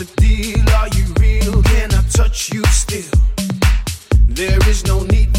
the deal? Are you real? Can I touch you still? There is no need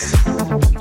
as